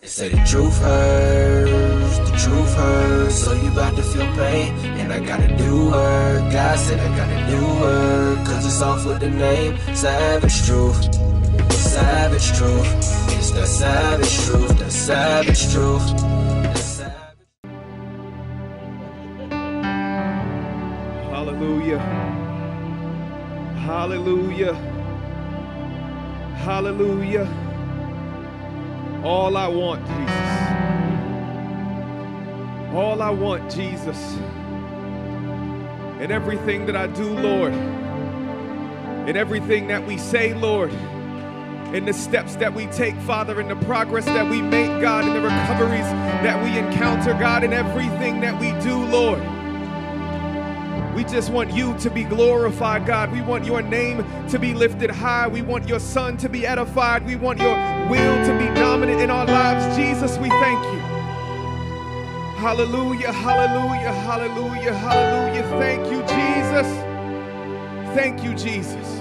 They say the truth hurts, the truth hurts, so you about to feel pain. And I gotta do work, God said I gotta do work, cause it's off with the name Savage Truth. Savage Truth, it's the savage truth, the savage truth. Hallelujah. Hallelujah. Hallelujah. All I want, Jesus. All I want, Jesus. In everything that I do, Lord. In everything that we say, Lord. In the steps that we take, Father, in the progress that we make, God, in the recoveries that we encounter, God, in everything that we do, Lord. We just want you to be glorified, God. We want your name to be lifted high. We want your son to be edified. We want your will to be dominant in our lives. Jesus, we thank you. Hallelujah, hallelujah, hallelujah, hallelujah. Thank you, Jesus. Thank you, Jesus.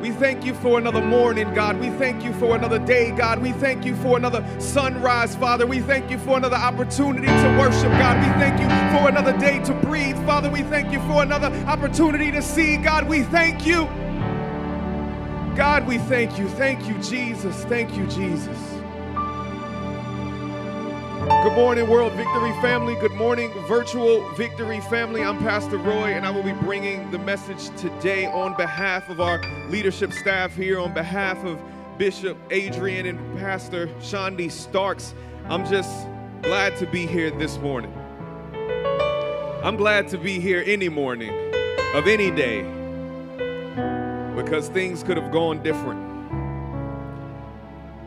We thank you for another morning, God. We thank you for another day, God. We thank you for another sunrise, Father. We thank you for another opportunity to worship, God. We thank you for another day to breathe, Father. We thank you for another opportunity to see, God. We thank you. God, we thank you. Thank you, Jesus. Thank you, Jesus. Good morning, World Victory family. Good morning, Virtual Victory family. I'm Pastor Roy, and I will be bringing the message today on behalf of our leadership staff here, on behalf of Bishop Adrian and Pastor Shondi Starks. I'm just glad to be here this morning. I'm glad to be here any morning of any day because things could have gone different.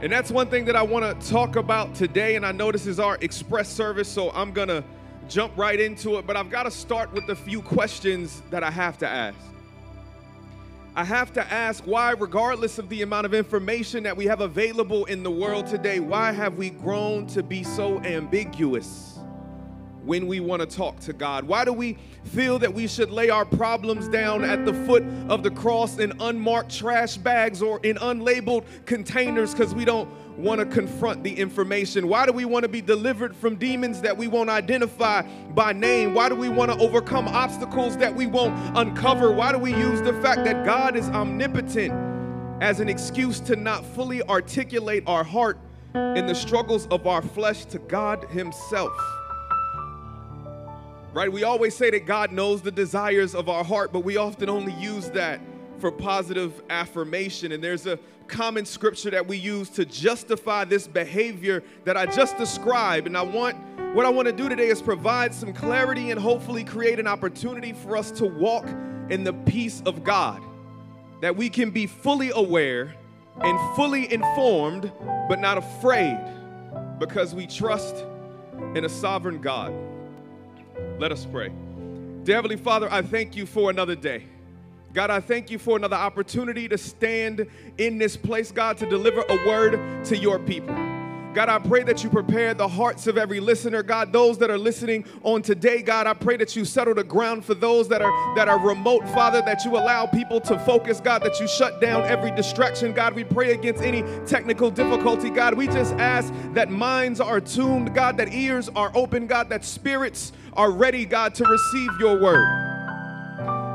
And that's one thing that I want to talk about today. And I know this is our express service, so I'm going to jump right into it. But I've got to start with a few questions that I have to ask. I have to ask why, regardless of the amount of information that we have available in the world today, why have we grown to be so ambiguous? When we want to talk to God? Why do we feel that we should lay our problems down at the foot of the cross in unmarked trash bags or in unlabeled containers because we don't want to confront the information? Why do we want to be delivered from demons that we won't identify by name? Why do we want to overcome obstacles that we won't uncover? Why do we use the fact that God is omnipotent as an excuse to not fully articulate our heart in the struggles of our flesh to God Himself? Right? We always say that God knows the desires of our heart, but we often only use that for positive affirmation. And there's a common scripture that we use to justify this behavior that I just described. And I want what I want to do today is provide some clarity and hopefully create an opportunity for us to walk in the peace of God. That we can be fully aware and fully informed, but not afraid because we trust in a sovereign God. Let us pray. Dear Heavenly Father, I thank you for another day. God, I thank you for another opportunity to stand in this place, God, to deliver a word to your people. God, I pray that you prepare the hearts of every listener. God, those that are listening on today, God, I pray that you settle the ground for those that are that are remote, Father, that you allow people to focus, God, that you shut down every distraction. God, we pray against any technical difficulty. God, we just ask that minds are tuned, God, that ears are open, God, that spirits are ready, God, to receive your word.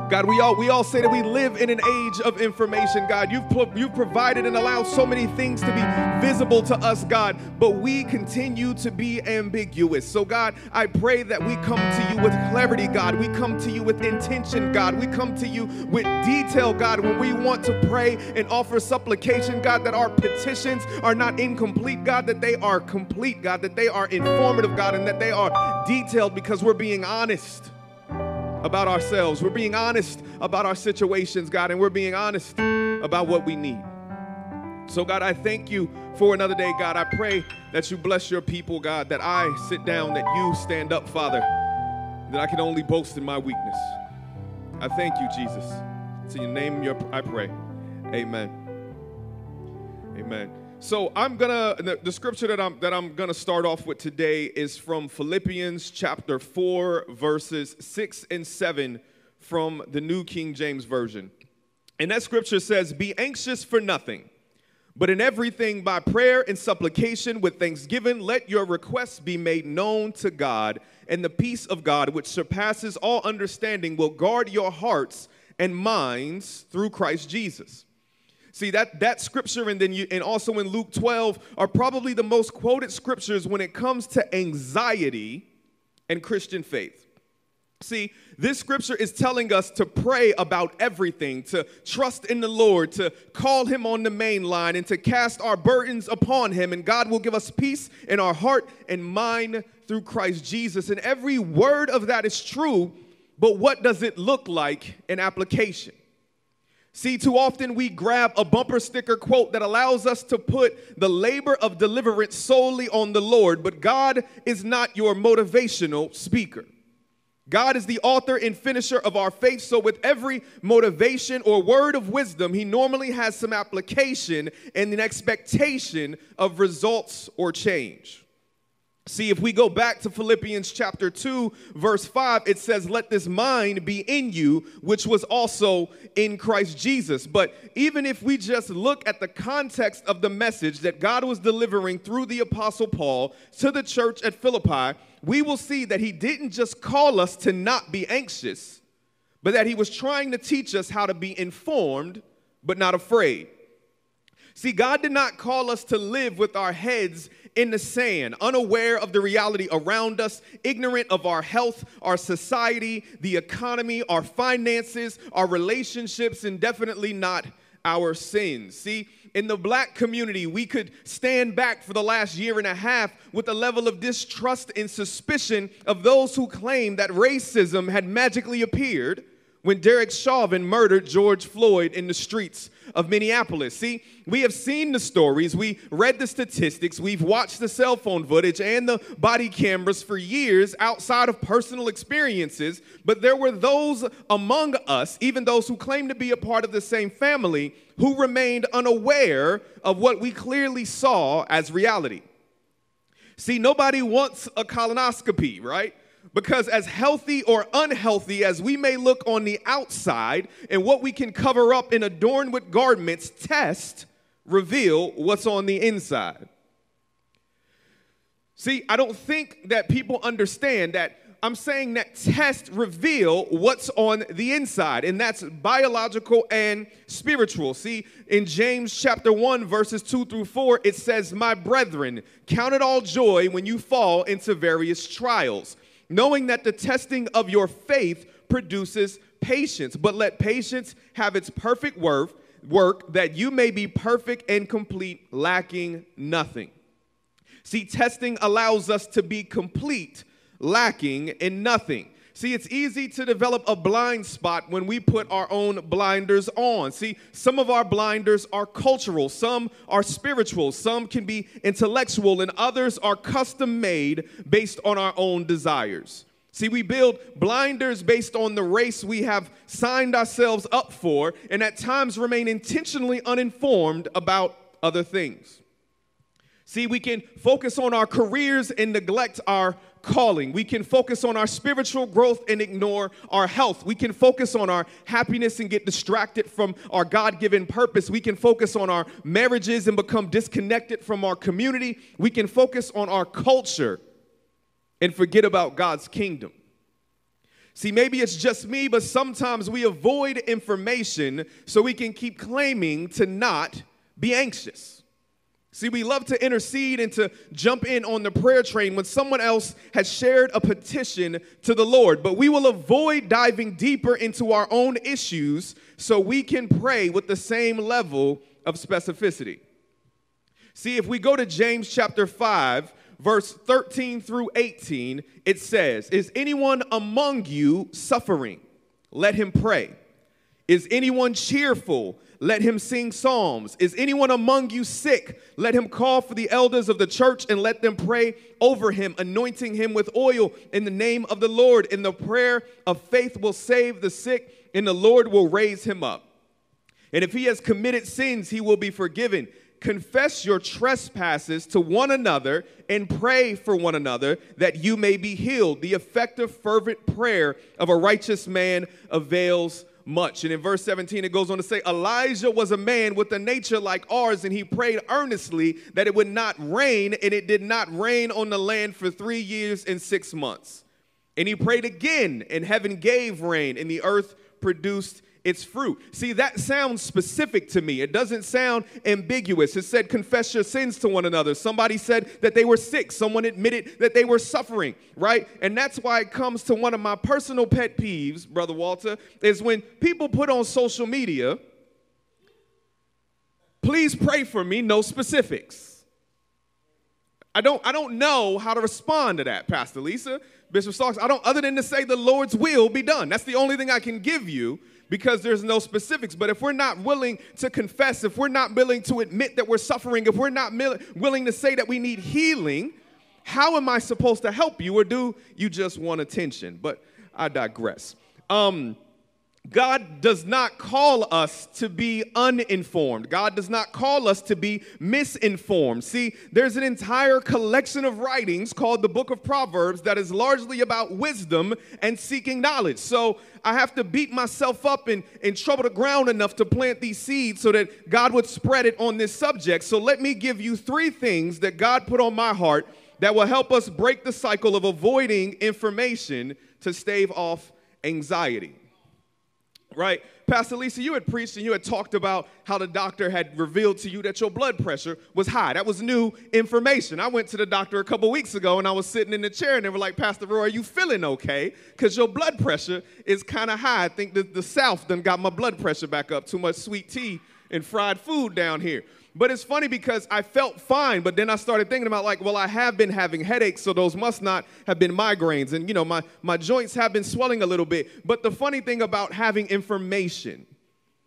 God, we all we all say that we live in an age of information, God. You've you've provided and allowed so many things to be visible to us, God, but we continue to be ambiguous. So, God, I pray that we come to you with clarity, God. We come to you with intention, God. We come to you with detail, God, when we want to pray and offer supplication, God, that our petitions are not incomplete, God, that they are complete, God, that they are informative, God, and that they are detailed because we're being honest about ourselves. We're being honest about our situations, God, and we're being honest about what we need. So, God, I thank you for another day, God. I pray that you bless your people, God, that I sit down, that you stand up, Father, that I can only boast in my weakness. I thank you, Jesus. It's in your name your, I pray. Amen. Amen. So I'm gonna the, the scripture that I'm that I'm gonna start off with today is from Philippians chapter 4, verses 6 and 7 from the New King James Version. And that scripture says, Be anxious for nothing, But in everything, by prayer and supplication with thanksgiving, let your requests be made known to God, and the peace of God, which surpasses all understanding, will guard your hearts and minds through Christ Jesus. See that that scripture and then you and also in Luke 12 are probably the most quoted scriptures when it comes to anxiety and Christian faith. See, this scripture is telling us to pray about everything, to trust in the Lord, to call Him on the main line, and to cast our burdens upon Him, and God will give us peace in our heart and mind through Christ Jesus. And every word of that is true, but what does it look like in application? See, too often we grab a bumper sticker quote that allows us to put the labor of deliverance solely on the Lord, but God is not your motivational speaker. God is the author and finisher of our faith. So, with every motivation or word of wisdom, he normally has some application and an expectation of results or change. See, if we go back to Philippians chapter 2, verse 5, it says, Let this mind be in you, which was also in Christ Jesus. But even if we just look at the context of the message that God was delivering through the Apostle Paul to the church at Philippi, we will see that he didn't just call us to not be anxious, but that he was trying to teach us how to be informed but not afraid. See, God did not call us to live with our heads in the sand, unaware of the reality around us, ignorant of our health, our society, the economy, our finances, our relationships, and definitely not our sins. See, in the black community, we could stand back for the last year and a half with a level of distrust and suspicion of those who claim that racism had magically appeared when Derek Chauvin murdered George Floyd in the streets of Minneapolis. See, we have seen the stories, we read the statistics, we've watched the cell phone footage and the body cameras for years outside of personal experiences, but there were those among us, even those who claim to be a part of the same family, who remained unaware of what we clearly saw as reality. See, nobody wants a colonoscopy, right? Because, as healthy or unhealthy as we may look on the outside and what we can cover up and adorn with garments, test reveal what's on the inside. See, I don't think that people understand that I'm saying that tests reveal what's on the inside, and that's biological and spiritual. See, in James chapter 1, verses 2 through 4, it says, My brethren, count it all joy when you fall into various trials knowing that the testing of your faith produces patience. But let patience have its perfect work, work that you may be perfect and complete, lacking nothing. See, testing allows us to be complete, lacking in nothing. See, it's easy to develop a blind spot when we put our own blinders on. See, some of our blinders are cultural, some are spiritual, some can be intellectual, and others are custom made based on our own desires. See, we build blinders based on the race we have signed ourselves up for, and at times remain intentionally uninformed about other things. See, we can focus on our careers and neglect our calling. We can focus on our spiritual growth and ignore our health. We can focus on our happiness and get distracted from our God given purpose. We can focus on our marriages and become disconnected from our community. We can focus on our culture and forget about God's kingdom. See, maybe it's just me, but sometimes we avoid information so we can keep claiming to not be anxious. See, we love to intercede and to jump in on the prayer train when someone else has shared a petition to the Lord, but we will avoid diving deeper into our own issues so we can pray with the same level of specificity. See, if we go to James chapter 5, verse 13 through 18, it says, Is anyone among you suffering? Let him pray. Is anyone cheerful? Let him sing psalms. Is anyone among you sick? Let him call for the elders of the church and let them pray over him, anointing him with oil in the name of the Lord. And the prayer of faith will save the sick, and the Lord will raise him up. And if he has committed sins, he will be forgiven. Confess your trespasses to one another and pray for one another that you may be healed. The effective, fervent prayer of a righteous man avails much. And in verse 17, it goes on to say, Elijah was a man with a nature like ours, and he prayed earnestly that it would not rain, and it did not rain on the land for three years and six months. And he prayed again, and heaven gave rain, and the earth produced its fruit. See, that sounds specific to me. It doesn't sound ambiguous. It said, confess your sins to one another. Somebody said that they were sick. Someone admitted that they were suffering, right? And that's why it comes to one of my personal pet peeves, Brother Walter, is when people put on social media, please pray for me, no specifics. I don't, I don't know how to respond to that, Pastor Lisa, Bishop Starks. I don't, other than to say the Lord's will be done. That's the only thing I can give you because there's no specifics. But if we're not willing to confess, if we're not willing to admit that we're suffering, if we're not willing to say that we need healing, how am I supposed to help you or do you just want attention? But I digress. Um, God does not call us to be uninformed. God does not call us to be misinformed. See, there's an entire collection of writings called the Book of Proverbs that is largely about wisdom and seeking knowledge. So I have to beat myself up and, and trouble the ground enough to plant these seeds so that God would spread it on this subject. So let me give you three things that God put on my heart that will help us break the cycle of avoiding information to stave off anxiety right? Pastor Lisa, you had preached and you had talked about how the doctor had revealed to you that your blood pressure was high. That was new information. I went to the doctor a couple weeks ago and I was sitting in the chair and they were like, Pastor Roy, are you feeling okay? Because your blood pressure is kind of high. I think the, the South done got my blood pressure back up. Too much sweet tea and fried food down here. But it's funny because I felt fine, but then I started thinking about like, well, I have been having headaches, so those must not have been migraines. And you know, my, my joints have been swelling a little bit. But the funny thing about having information,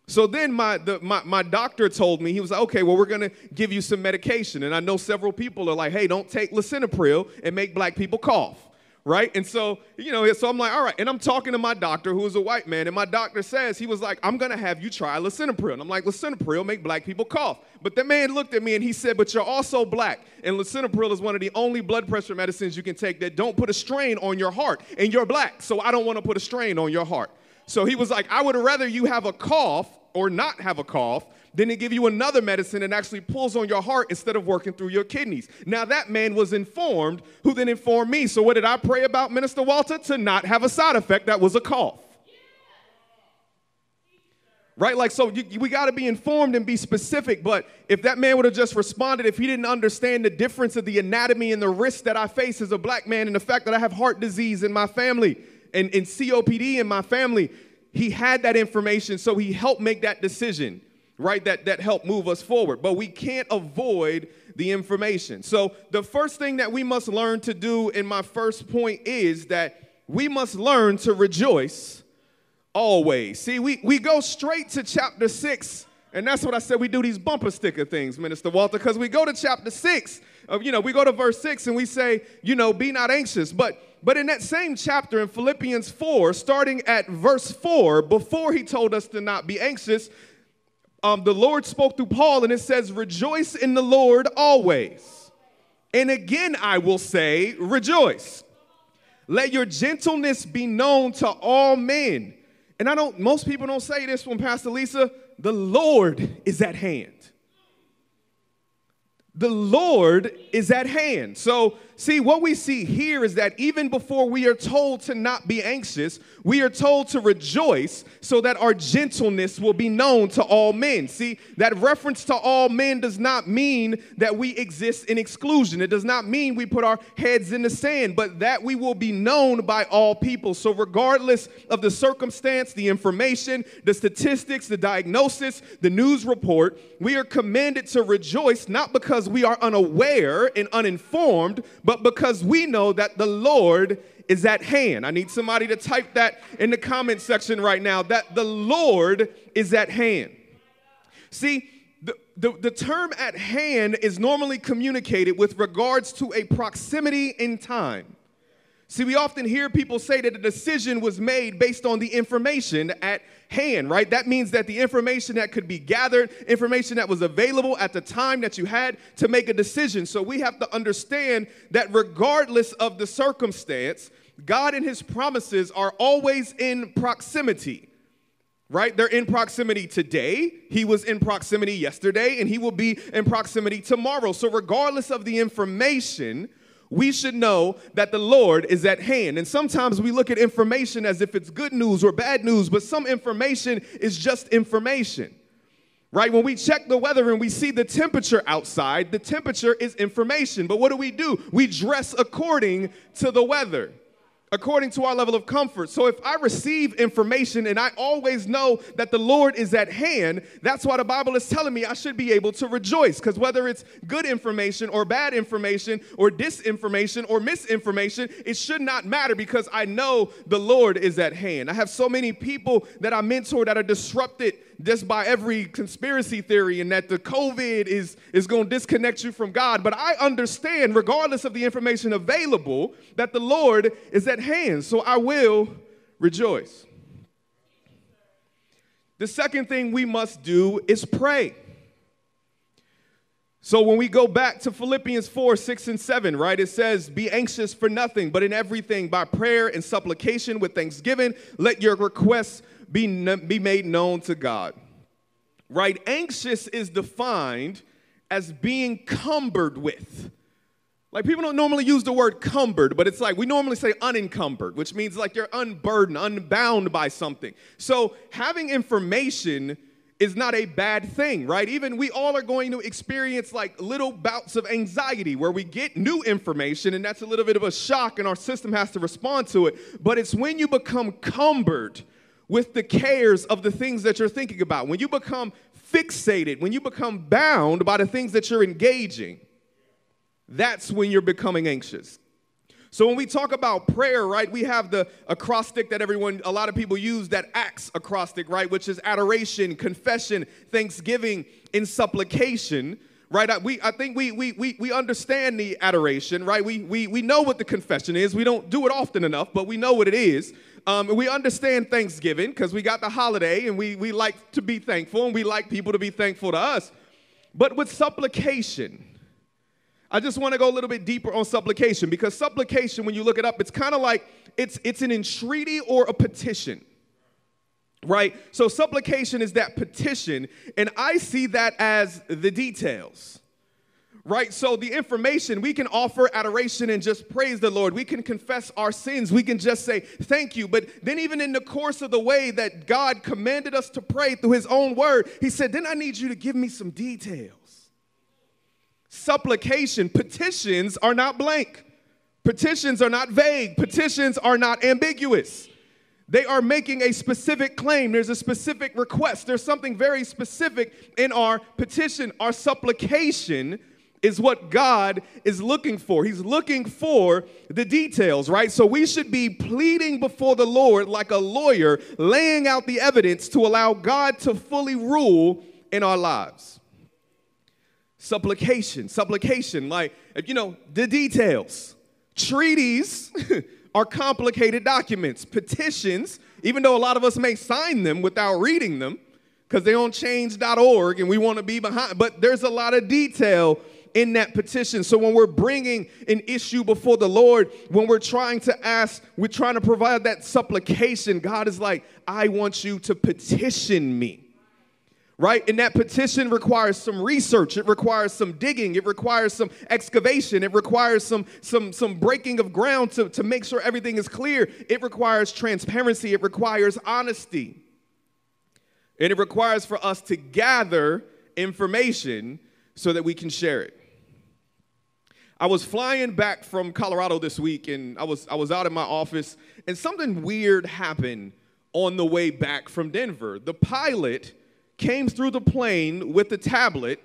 so then my, the, my, my doctor told me, he was like, okay, well, we're going to give you some medication. And I know several people are like, hey, don't take lisinopril and make black people cough right? And so, you know, so I'm like, all right. And I'm talking to my doctor, who is a white man, and my doctor says, he was like, I'm gonna have you try lisinopril. And I'm like, lisinopril make black people cough. But the man looked at me and he said, but you're also black. And lisinopril is one of the only blood pressure medicines you can take that don't put a strain on your heart. And you're black, so I don't wanna put a strain on your heart. So he was like, I would rather you have a cough or not have a cough then they give you another medicine and actually pulls on your heart instead of working through your kidneys. Now, that man was informed, who then informed me. So, what did I pray about, Minister Walter? To not have a side effect that was a cough. Right? Like, so you, we got to be informed and be specific. But if that man would have just responded, if he didn't understand the difference of the anatomy and the risk that I face as a black man and the fact that I have heart disease in my family and, and COPD in my family, he had that information, so he helped make that decision right, that, that help move us forward. But we can't avoid the information. So, the first thing that we must learn to do in my first point is that we must learn to rejoice always. See, we, we go straight to chapter 6, and that's what I said we do these bumper sticker things, Minister Walter, because we go to chapter 6, of, you know, we go to verse 6 and we say, you know, be not anxious. But but in that same chapter in Philippians 4, starting at verse 4, before he told us to not be anxious, um, the Lord spoke through Paul, and it says, Rejoice in the Lord always. And again, I will say, Rejoice. Let your gentleness be known to all men. And I don't, most people don't say this from Pastor Lisa, the Lord is at hand. The Lord is at hand. So See, what we see here is that even before we are told to not be anxious, we are told to rejoice so that our gentleness will be known to all men. See, that reference to all men does not mean that we exist in exclusion. It does not mean we put our heads in the sand, but that we will be known by all people. So, regardless of the circumstance, the information, the statistics, the diagnosis, the news report, we are commanded to rejoice not because we are unaware and uninformed, but but because we know that the Lord is at hand. I need somebody to type that in the comment section right now that the Lord is at hand. See, the, the, the term at hand is normally communicated with regards to a proximity in time. See, we often hear people say that a decision was made based on the information at hand, right? That means that the information that could be gathered, information that was available at the time that you had to make a decision. So we have to understand that regardless of the circumstance, God and his promises are always in proximity right? They're in proximity today. He was in proximity yesterday, and he will be in proximity tomorrow. So, regardless of the information, we should know that the Lord is at hand. And sometimes we look at information as if it's good news or bad news, but some information is just information. Right? When we check the weather and we see the temperature outside, the temperature is information. But what do we do? We dress according to the weather according to our level of comfort. So if I receive information and I always know that the Lord is at hand, that's why the Bible is telling me I should be able to rejoice. Because whether it's good information or bad information or disinformation or misinformation, it should not matter because I know the Lord is at hand. I have so many people that I mentor that are disrupted just by every conspiracy theory and that the COVID is, is going to disconnect you from God. But I understand, regardless of the information available, that the Lord is at hand. So I will rejoice. The second thing we must do is pray. So when we go back to Philippians 4, 6, and 7, right, it says, Be anxious for nothing, but in everything by prayer and supplication with thanksgiving, let your requests be, be made known to God. Right? Anxious is defined as being cumbered with. Like people don't normally use the word cumbered, but it's like we normally say unencumbered, which means like you're unburdened, unbound by something. So having information is not a bad thing, right? Even we all are going to experience like little bouts of anxiety where we get new information and that's a little bit of a shock and our system has to respond to it. But it's when you become cumbered with the cares of the things that you're thinking about, when you become fixated, when you become bound by the things that you're engaging, that's when you're becoming anxious. So when we talk about prayer, right, we have the acrostic that everyone, a lot of people use, that acts acrostic, right, which is adoration, confession, thanksgiving, in supplication right? I, we, I think we, we, we, we understand the adoration, right? We, we, we know what the confession is. We don't do it often enough, but we know what it is. Um, we understand Thanksgiving because we got the holiday and we, we like to be thankful and we like people to be thankful to us. But with supplication, I just want to go a little bit deeper on supplication because supplication, when you look it up, it's kind of like it's, it's an entreaty or a petition right? So supplication is that petition, and I see that as the details. Right? So, the information, we can offer adoration and just praise the Lord. We can confess our sins. We can just say thank you. But then, even in the course of the way that God commanded us to pray through His own word, He said, Then I need you to give me some details. Supplication, petitions are not blank, petitions are not vague, petitions are not ambiguous. They are making a specific claim. There's a specific request. There's something very specific in our petition. Our supplication is what God is looking for. He's looking for the details, right? So we should be pleading before the Lord like a lawyer, laying out the evidence to allow God to fully rule in our lives. Supplication, supplication, like, you know, the details. Treaties. are complicated documents. Petitions, even though a lot of us may sign them without reading them, because they're on change.org and we want to be behind, but there's a lot of detail in that petition. So when we're bringing an issue before the Lord, when we're trying to ask, we're trying to provide that supplication, God is like, I want you to petition me right? And that petition requires some research, it requires some digging, it requires some excavation, it requires some, some, some breaking of ground to, to make sure everything is clear. It requires transparency, it requires honesty. And it requires for us to gather information so that we can share it. I was flying back from Colorado this week and I was I was out in my office and something weird happened on the way back from Denver. The pilot came through the plane with the tablet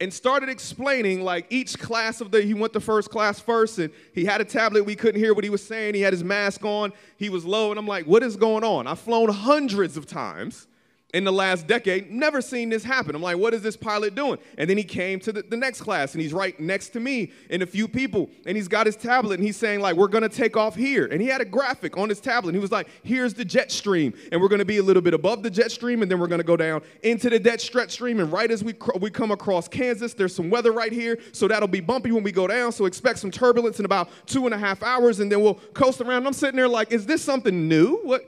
and started explaining like each class of the he went to first class first and he had a tablet. We couldn't hear what he was saying. He had his mask on. He was low and i'm like what is going on? I've flown hundreds of times in the last decade, never seen this happen. I'm like, what is this pilot doing? And then he came to the, the, next class and he's right next to me and a few people and he's got his tablet and he's saying like, we're gonna take off here. And he had a graphic on his tablet. He was like, here's the jet stream and we're gonna be a little bit above the jet stream and then we're gonna go down into the jet stretch stream. And right as we, cr- we come across Kansas, there's some weather right here. So that'll be bumpy when we go down. So expect some turbulence in about two and a half hours and then we'll coast around. And I'm sitting there like, is this something new? What?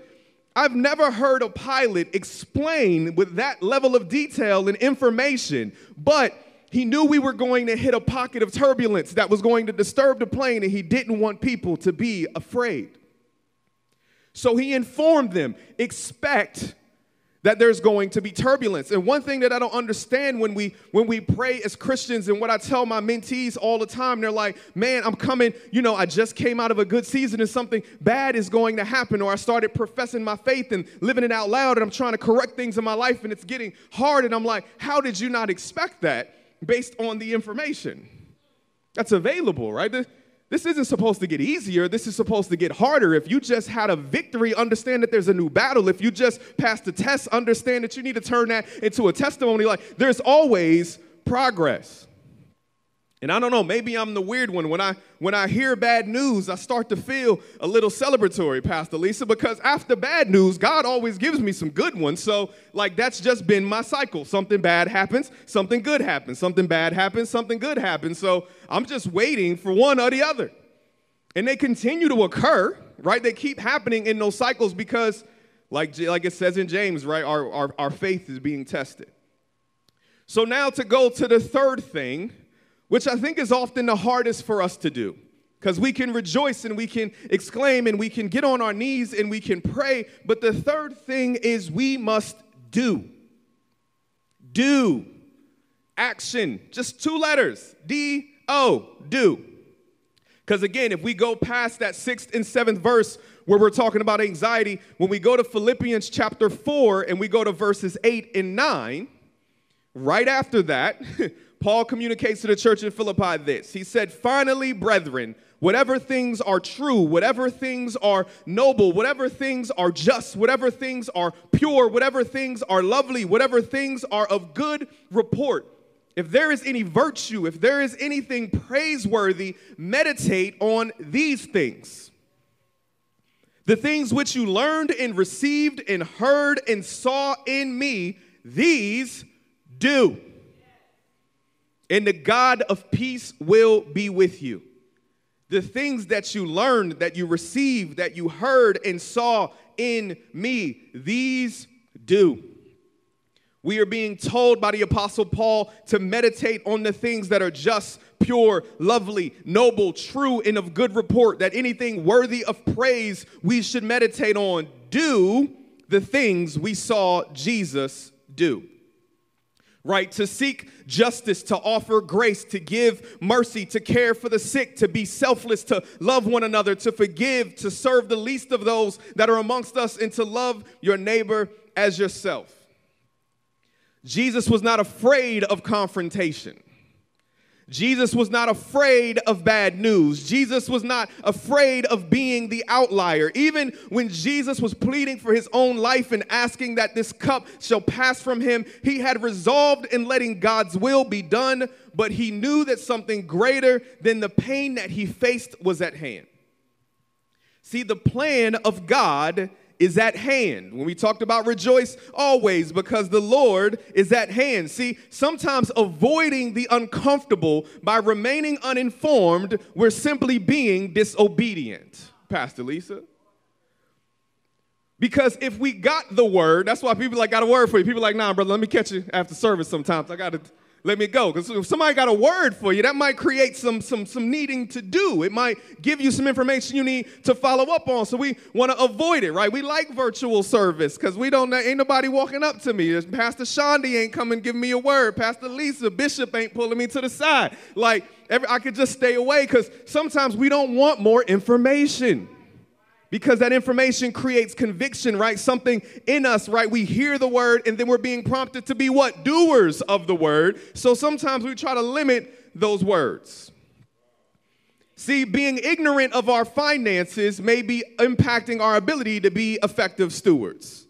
I've never heard a pilot explain with that level of detail and information, but he knew we were going to hit a pocket of turbulence that was going to disturb the plane, and he didn't want people to be afraid. So he informed them expect that there's going to be turbulence. And one thing that I don't understand when we when we pray as Christians and what I tell my mentees all the time, they're like, "Man, I'm coming, you know, I just came out of a good season and something bad is going to happen or I started professing my faith and living it out loud and I'm trying to correct things in my life and it's getting hard." And I'm like, "How did you not expect that based on the information that's available, right?" This isn't supposed to get easier. This is supposed to get harder. If you just had a victory, understand that there's a new battle. If you just passed the test, understand that you need to turn that into a testimony. Like there's always progress. And I don't know, maybe I'm the weird one. When I when I hear bad news, I start to feel a little celebratory, Pastor Lisa, because after bad news, God always gives me some good ones. So, like that's just been my cycle. Something bad happens, something good happens, something bad happens, something good happens. So, I'm just waiting for one or the other. And they continue to occur, right? They keep happening in those cycles because like like it says in James, right? Our our, our faith is being tested. So now to go to the third thing, which I think is often the hardest for us to do. Because we can rejoice and we can exclaim and we can get on our knees and we can pray. But the third thing is we must do. Do. Action. Just two letters D O. Do. Because again, if we go past that sixth and seventh verse where we're talking about anxiety, when we go to Philippians chapter 4 and we go to verses 8 and 9, right after that, Paul communicates to the church in Philippi this. He said, Finally, brethren, whatever things are true, whatever things are noble, whatever things are just, whatever things are pure, whatever things are lovely, whatever things are of good report, if there is any virtue, if there is anything praiseworthy, meditate on these things. The things which you learned and received and heard and saw in me, these do and the God of peace will be with you. The things that you learned, that you received, that you heard and saw in me, these do. We are being told by the Apostle Paul to meditate on the things that are just, pure, lovely, noble, true, and of good report, that anything worthy of praise we should meditate on. Do the things we saw Jesus do right? To seek justice, to offer grace, to give mercy, to care for the sick, to be selfless, to love one another, to forgive, to serve the least of those that are amongst us, and to love your neighbor as yourself. Jesus was not afraid of confrontation. Jesus was not afraid of bad news. Jesus was not afraid of being the outlier. Even when Jesus was pleading for his own life and asking that this cup shall pass from him, he had resolved in letting God's will be done, but he knew that something greater than the pain that he faced was at hand. See, the plan of God is at hand. When we talked about rejoice always because the Lord is at hand. See, sometimes avoiding the uncomfortable by remaining uninformed, we're simply being disobedient. Pastor Lisa. Because if we got the word, that's why people like got a word for you. People like, nah, brother, let me catch you after service sometimes. I gotta let me go. Because if somebody got a word for you, that might create some, some, some needing to do. It might give you some information you need to follow up on. So we want to avoid it, right? We like virtual service because we don't, ain't nobody walking up to me. Pastor Shondi ain't coming giving me a word. Pastor Lisa, Bishop ain't pulling me to the side. Like, every, I could just stay away because sometimes we don't want more information because that information creates conviction, right? Something in us, right? We hear the word and then we're being prompted to be what? Doers of the word. So sometimes we try to limit those words. See, being ignorant of our finances may be impacting our ability to be effective stewards.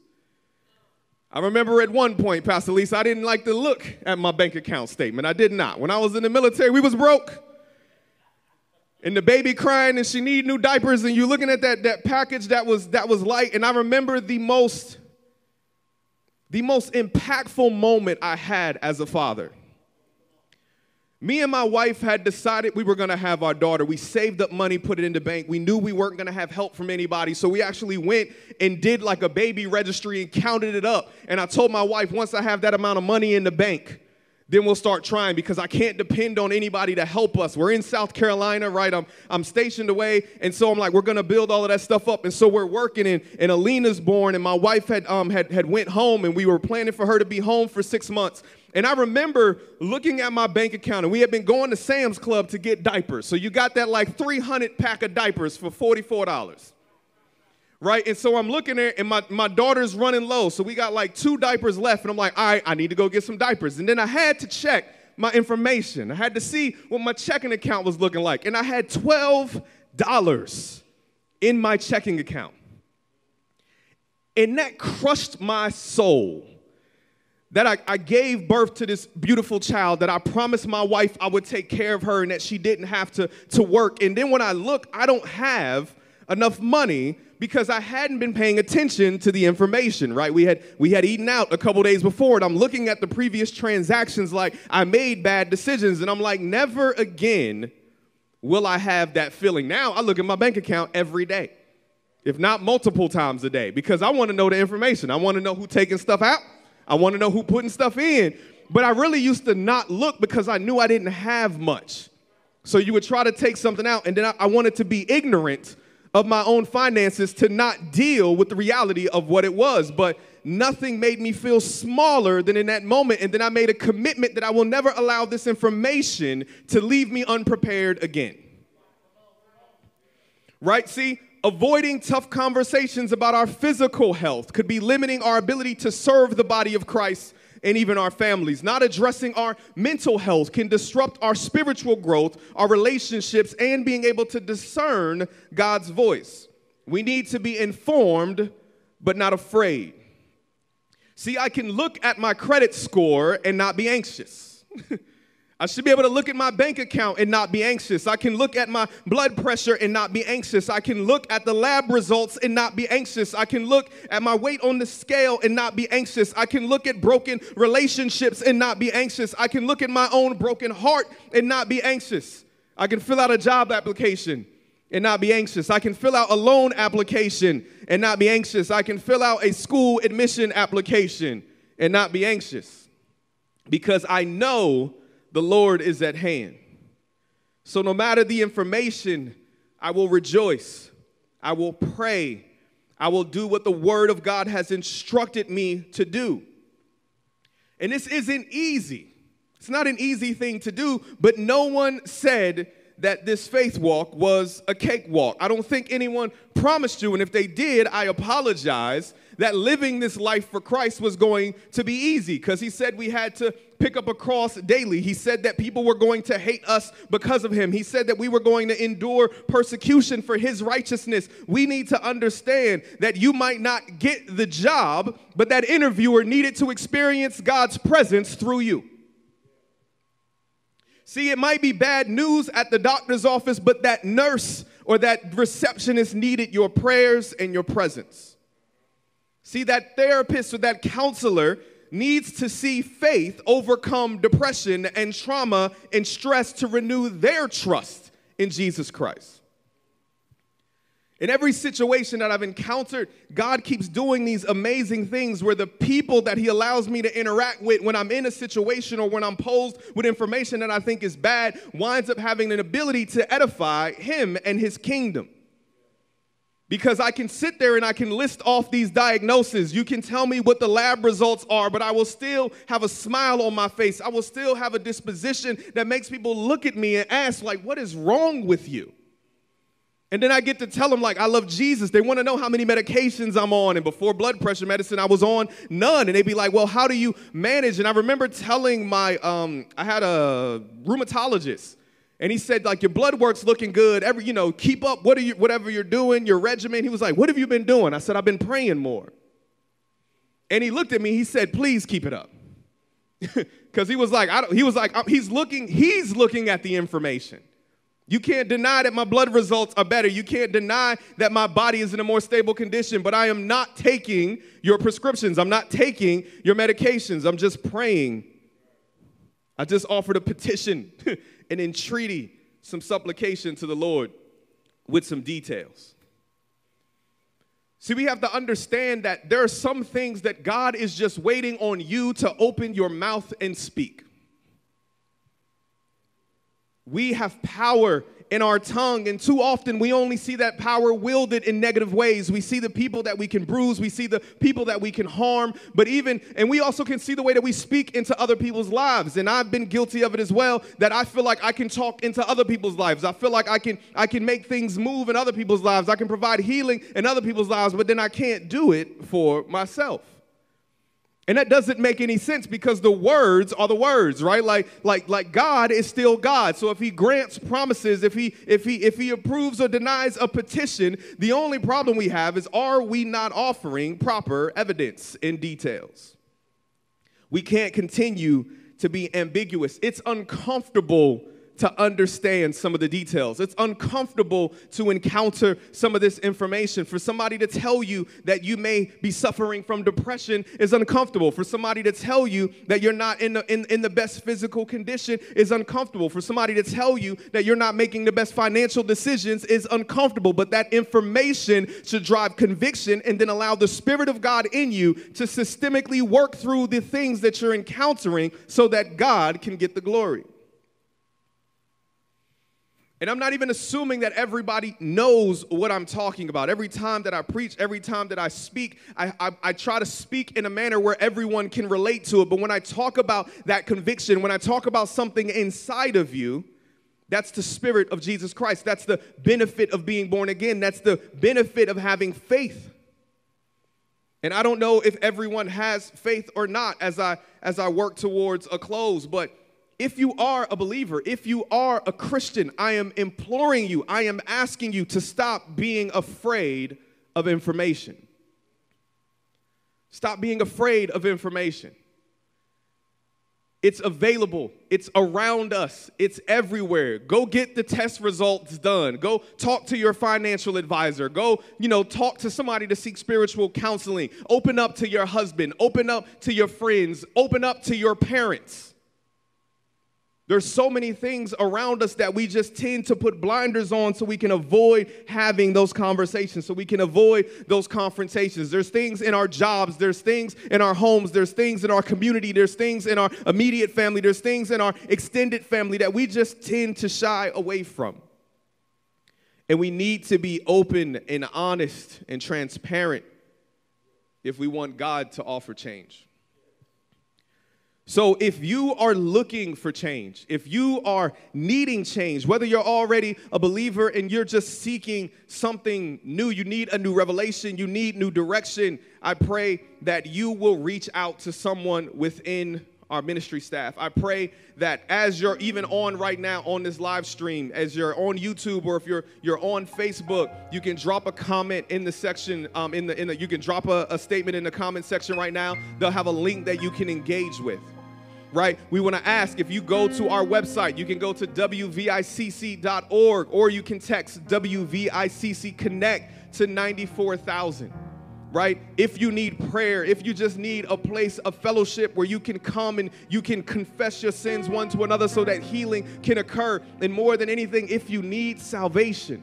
I remember at one point, Pastor Lisa, I didn't like to look at my bank account statement. I did not. When I was in the military, we was broke and the baby crying and she need new diapers and you looking at that, that package that was that was light and i remember the most the most impactful moment i had as a father Me and my wife had decided we were gonna have our daughter. We saved up money, put it in the bank. We knew we weren't gonna have help from anybody. So we actually went and did like a baby registry and counted it up. And I told my wife, once I have that amount of money in the bank, then we'll start trying because I can't depend on anybody to help us. We're in South Carolina, right? I'm, I'm stationed away. And so I'm like, we're going to build all of that stuff up. And so we're working and, and Alina's born and my wife had, um, had, had went home and we were planning for her to be home for six months. And I remember looking at my bank account and we had been going to Sam's Club to get diapers. So you got that like 300 pack of diapers for $44 right? And so I'm looking there, and my, my daughter's running low. So we got like two diapers left. And I'm like, all right, I need to go get some diapers. And then I had to check my information. I had to see what my checking account was looking like. And I had $12 in my checking account. And that crushed my soul. That I, I gave birth to this beautiful child, that I promised my wife I would take care of her and that she didn't have to, to work. And then when I look, I don't have enough money because I hadn't been paying attention to the information, right? We had we had eaten out a couple days before and I'm looking at the previous transactions like I made bad decisions and I'm like never again will I have that feeling. Now I look at my bank account every day. If not multiple times a day because I want to know the information. I want to know who taking stuff out. I want to know who putting stuff in. But I really used to not look because I knew I didn't have much. So you would try to take something out, and then I, I wanted to be ignorant of my own finances to not deal with the reality of what it was. But nothing made me feel smaller than in that moment. And then I made a commitment that I will never allow this information to leave me unprepared again. Right? See, avoiding tough conversations about our physical health could be limiting our ability to serve the body of Christ and even our families. Not addressing our mental health can disrupt our spiritual growth, our relationships, and being able to discern God's voice. We need to be informed, but not afraid. See, I can look at my credit score and not be anxious. I should be able to look at my bank account and not be anxious. I can look at my blood pressure and not be anxious. I can look at the lab results and not be anxious. I can look at my weight on the scale and not be anxious. I can look at broken relationships and not be anxious. I can look at my own broken heart and not be anxious. I can fill out a job application and not be anxious. I can fill out a loan application and not be anxious. I can fill out a school admission application and not be anxious because I know the Lord is at hand. So, no matter the information, I will rejoice. I will pray. I will do what the Word of God has instructed me to do. And this isn't easy. It's not an easy thing to do, but no one said that this faith walk was a cakewalk. I don't think anyone promised you, and if they did, I apologize that living this life for Christ was going to be easy because he said we had to pick up a cross daily. He said that people were going to hate us because of him. He said that we were going to endure persecution for his righteousness. We need to understand that you might not get the job, but that interviewer needed to experience God's presence through you. See, it might be bad news at the doctor's office, but that nurse or that receptionist needed your prayers and your presence. See, that therapist or that counselor needs to see faith overcome depression and trauma and stress to renew their trust in Jesus Christ. In every situation that I've encountered, God keeps doing these amazing things where the people that He allows me to interact with when I'm in a situation or when I'm posed with information that I think is bad winds up having an ability to edify Him and His kingdom because I can sit there and I can list off these diagnoses. You can tell me what the lab results are, but I will still have a smile on my face. I will still have a disposition that makes people look at me and ask, like, what is wrong with you? And then I get to tell them, like, I love Jesus. They want to know how many medications I'm on. And before blood pressure medicine, I was on none. And they'd be like, well, how do you manage? And I remember telling my, um, I had a rheumatologist and he said like your blood work's looking good. Every you know keep up. What are you whatever you're doing your regimen. He was like what have you been doing? I said i've been praying more. And he looked at me. He said please keep it up. Because he was like I don't, he was like uh, he's looking he's looking at the information. You can't deny that my blood results are better. You can't deny that my body is in a more stable condition, but I am not taking your prescriptions. I'm not taking your medications. I'm just praying. I just offered a petition, an entreaty, some supplication to the Lord with some details. See, we have to understand that there are some things that God is just waiting on you to open your mouth and speak. We have power in our tongue. And too often we only see that power wielded in negative ways. We see the people that we can bruise, we see the people that we can harm, but even, and we also can see the way that we speak into other people's lives. And I've been guilty of it as well, that I feel like I can talk into other people's lives. I feel like I can, I can make things move in other people's lives. I can provide healing in other people's lives, but then I can't do it for myself. And that doesn't make any sense because the words are the words, right? Like, like, like God is still God. So if he grants promises, if he if he if he approves or denies a petition, the only problem we have is are we not offering proper evidence in details? We can't continue to be ambiguous. It's uncomfortable to understand some of the details. It's uncomfortable to encounter some of this information. For somebody to tell you that you may be suffering from depression is uncomfortable. For somebody to tell you that you're not in the, in, in the best physical condition is uncomfortable. For somebody to tell you that you're not making the best financial decisions is uncomfortable. But that information should drive conviction and then allow the Spirit of God in you to systemically work through the things that you're encountering so that God can get the glory. And I'm not even assuming that everybody knows what I'm talking about. Every time that I preach, every time that I speak, I, I, I, try to speak in a manner where everyone can relate to it. But when I talk about that conviction, when I talk about something inside of you, that's the spirit of Jesus Christ. That's the benefit of being born again. That's the benefit of having faith. And I don't know if everyone has faith or not as I as I work towards a close, but if you are a believer, if you are a Christian, I am imploring you, I am asking you to stop being afraid of information. Stop being afraid of information. It's available. It's around us. It's everywhere. Go get the test results done. Go talk to your financial advisor. Go, you know, talk to somebody to seek spiritual counseling. Open up to your husband. Open up to your friends. Open up to your parents. There's so many things around us that we just tend to put blinders on so we can avoid having those conversations, so we can avoid those confrontations. There's things in our jobs, there's things in our homes, there's things in our community, there's things in our immediate family, there's things in our extended family that we just tend to shy away from. And we need to be open and honest and transparent if we want God to offer change. So, if you are looking for change, if you are needing change, whether you're already a believer and you're just seeking something new, you need a new revelation, you need new direction, I pray that you will reach out to someone within our ministry staff. I pray that as you're even on right now on this live stream, as you're on YouTube or if you're you're on Facebook, you can drop a comment in the section. Um, in the in the you can drop a, a statement in the comment section right now. They'll have a link that you can engage with right? We want to ask if you go to our website, you can go to wvicc.org or you can text WVICC Connect to 94,000 right? If you need prayer, if you just need a place of fellowship where you can come and you can confess your sins one to another so that healing can occur. And more than anything, if you need salvation,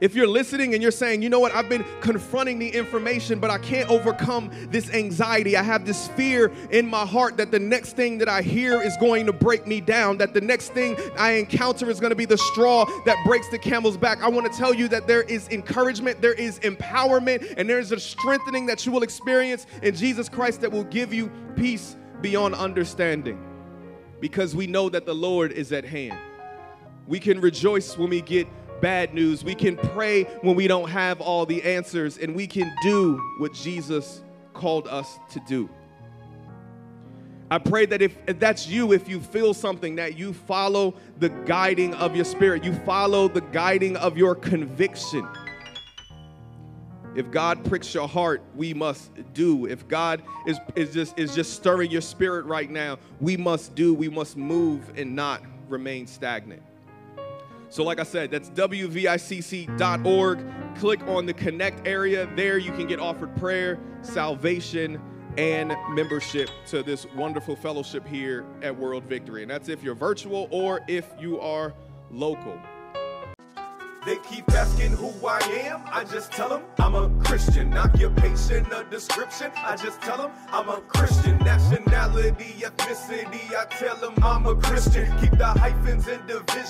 if you're listening and you're saying, you know what, I've been confronting the information, but I can't overcome this anxiety. I have this fear in my heart that the next thing that I hear is going to break me down, that the next thing I encounter is going to be the straw that breaks the camel's back. I want to tell you that there is encouragement, there is empowerment, and there is a strengthening that you will experience in Jesus Christ that will give you peace beyond understanding because we know that the Lord is at hand. We can rejoice when we get bad news. We can pray when we don't have all the answers, and we can do what Jesus called us to do. I pray that if, if, that's you, if you feel something, that you follow the guiding of your spirit, you follow the guiding of your conviction. If God pricks your heart, we must do. If God is, is, just, is just stirring your spirit right now, we must do. We must move and not remain stagnant. So, like I said, that's wvicc.org. Click on the connect area. There you can get offered prayer, salvation, and membership to this wonderful fellowship here at World Victory. And that's if you're virtual or if you are local. They keep asking who I am. I just tell them I'm a Christian. Occupation, a description. I just tell them I'm a Christian. Nationality, ethnicity. I tell them I'm a Christian. Keep the hyphens in division.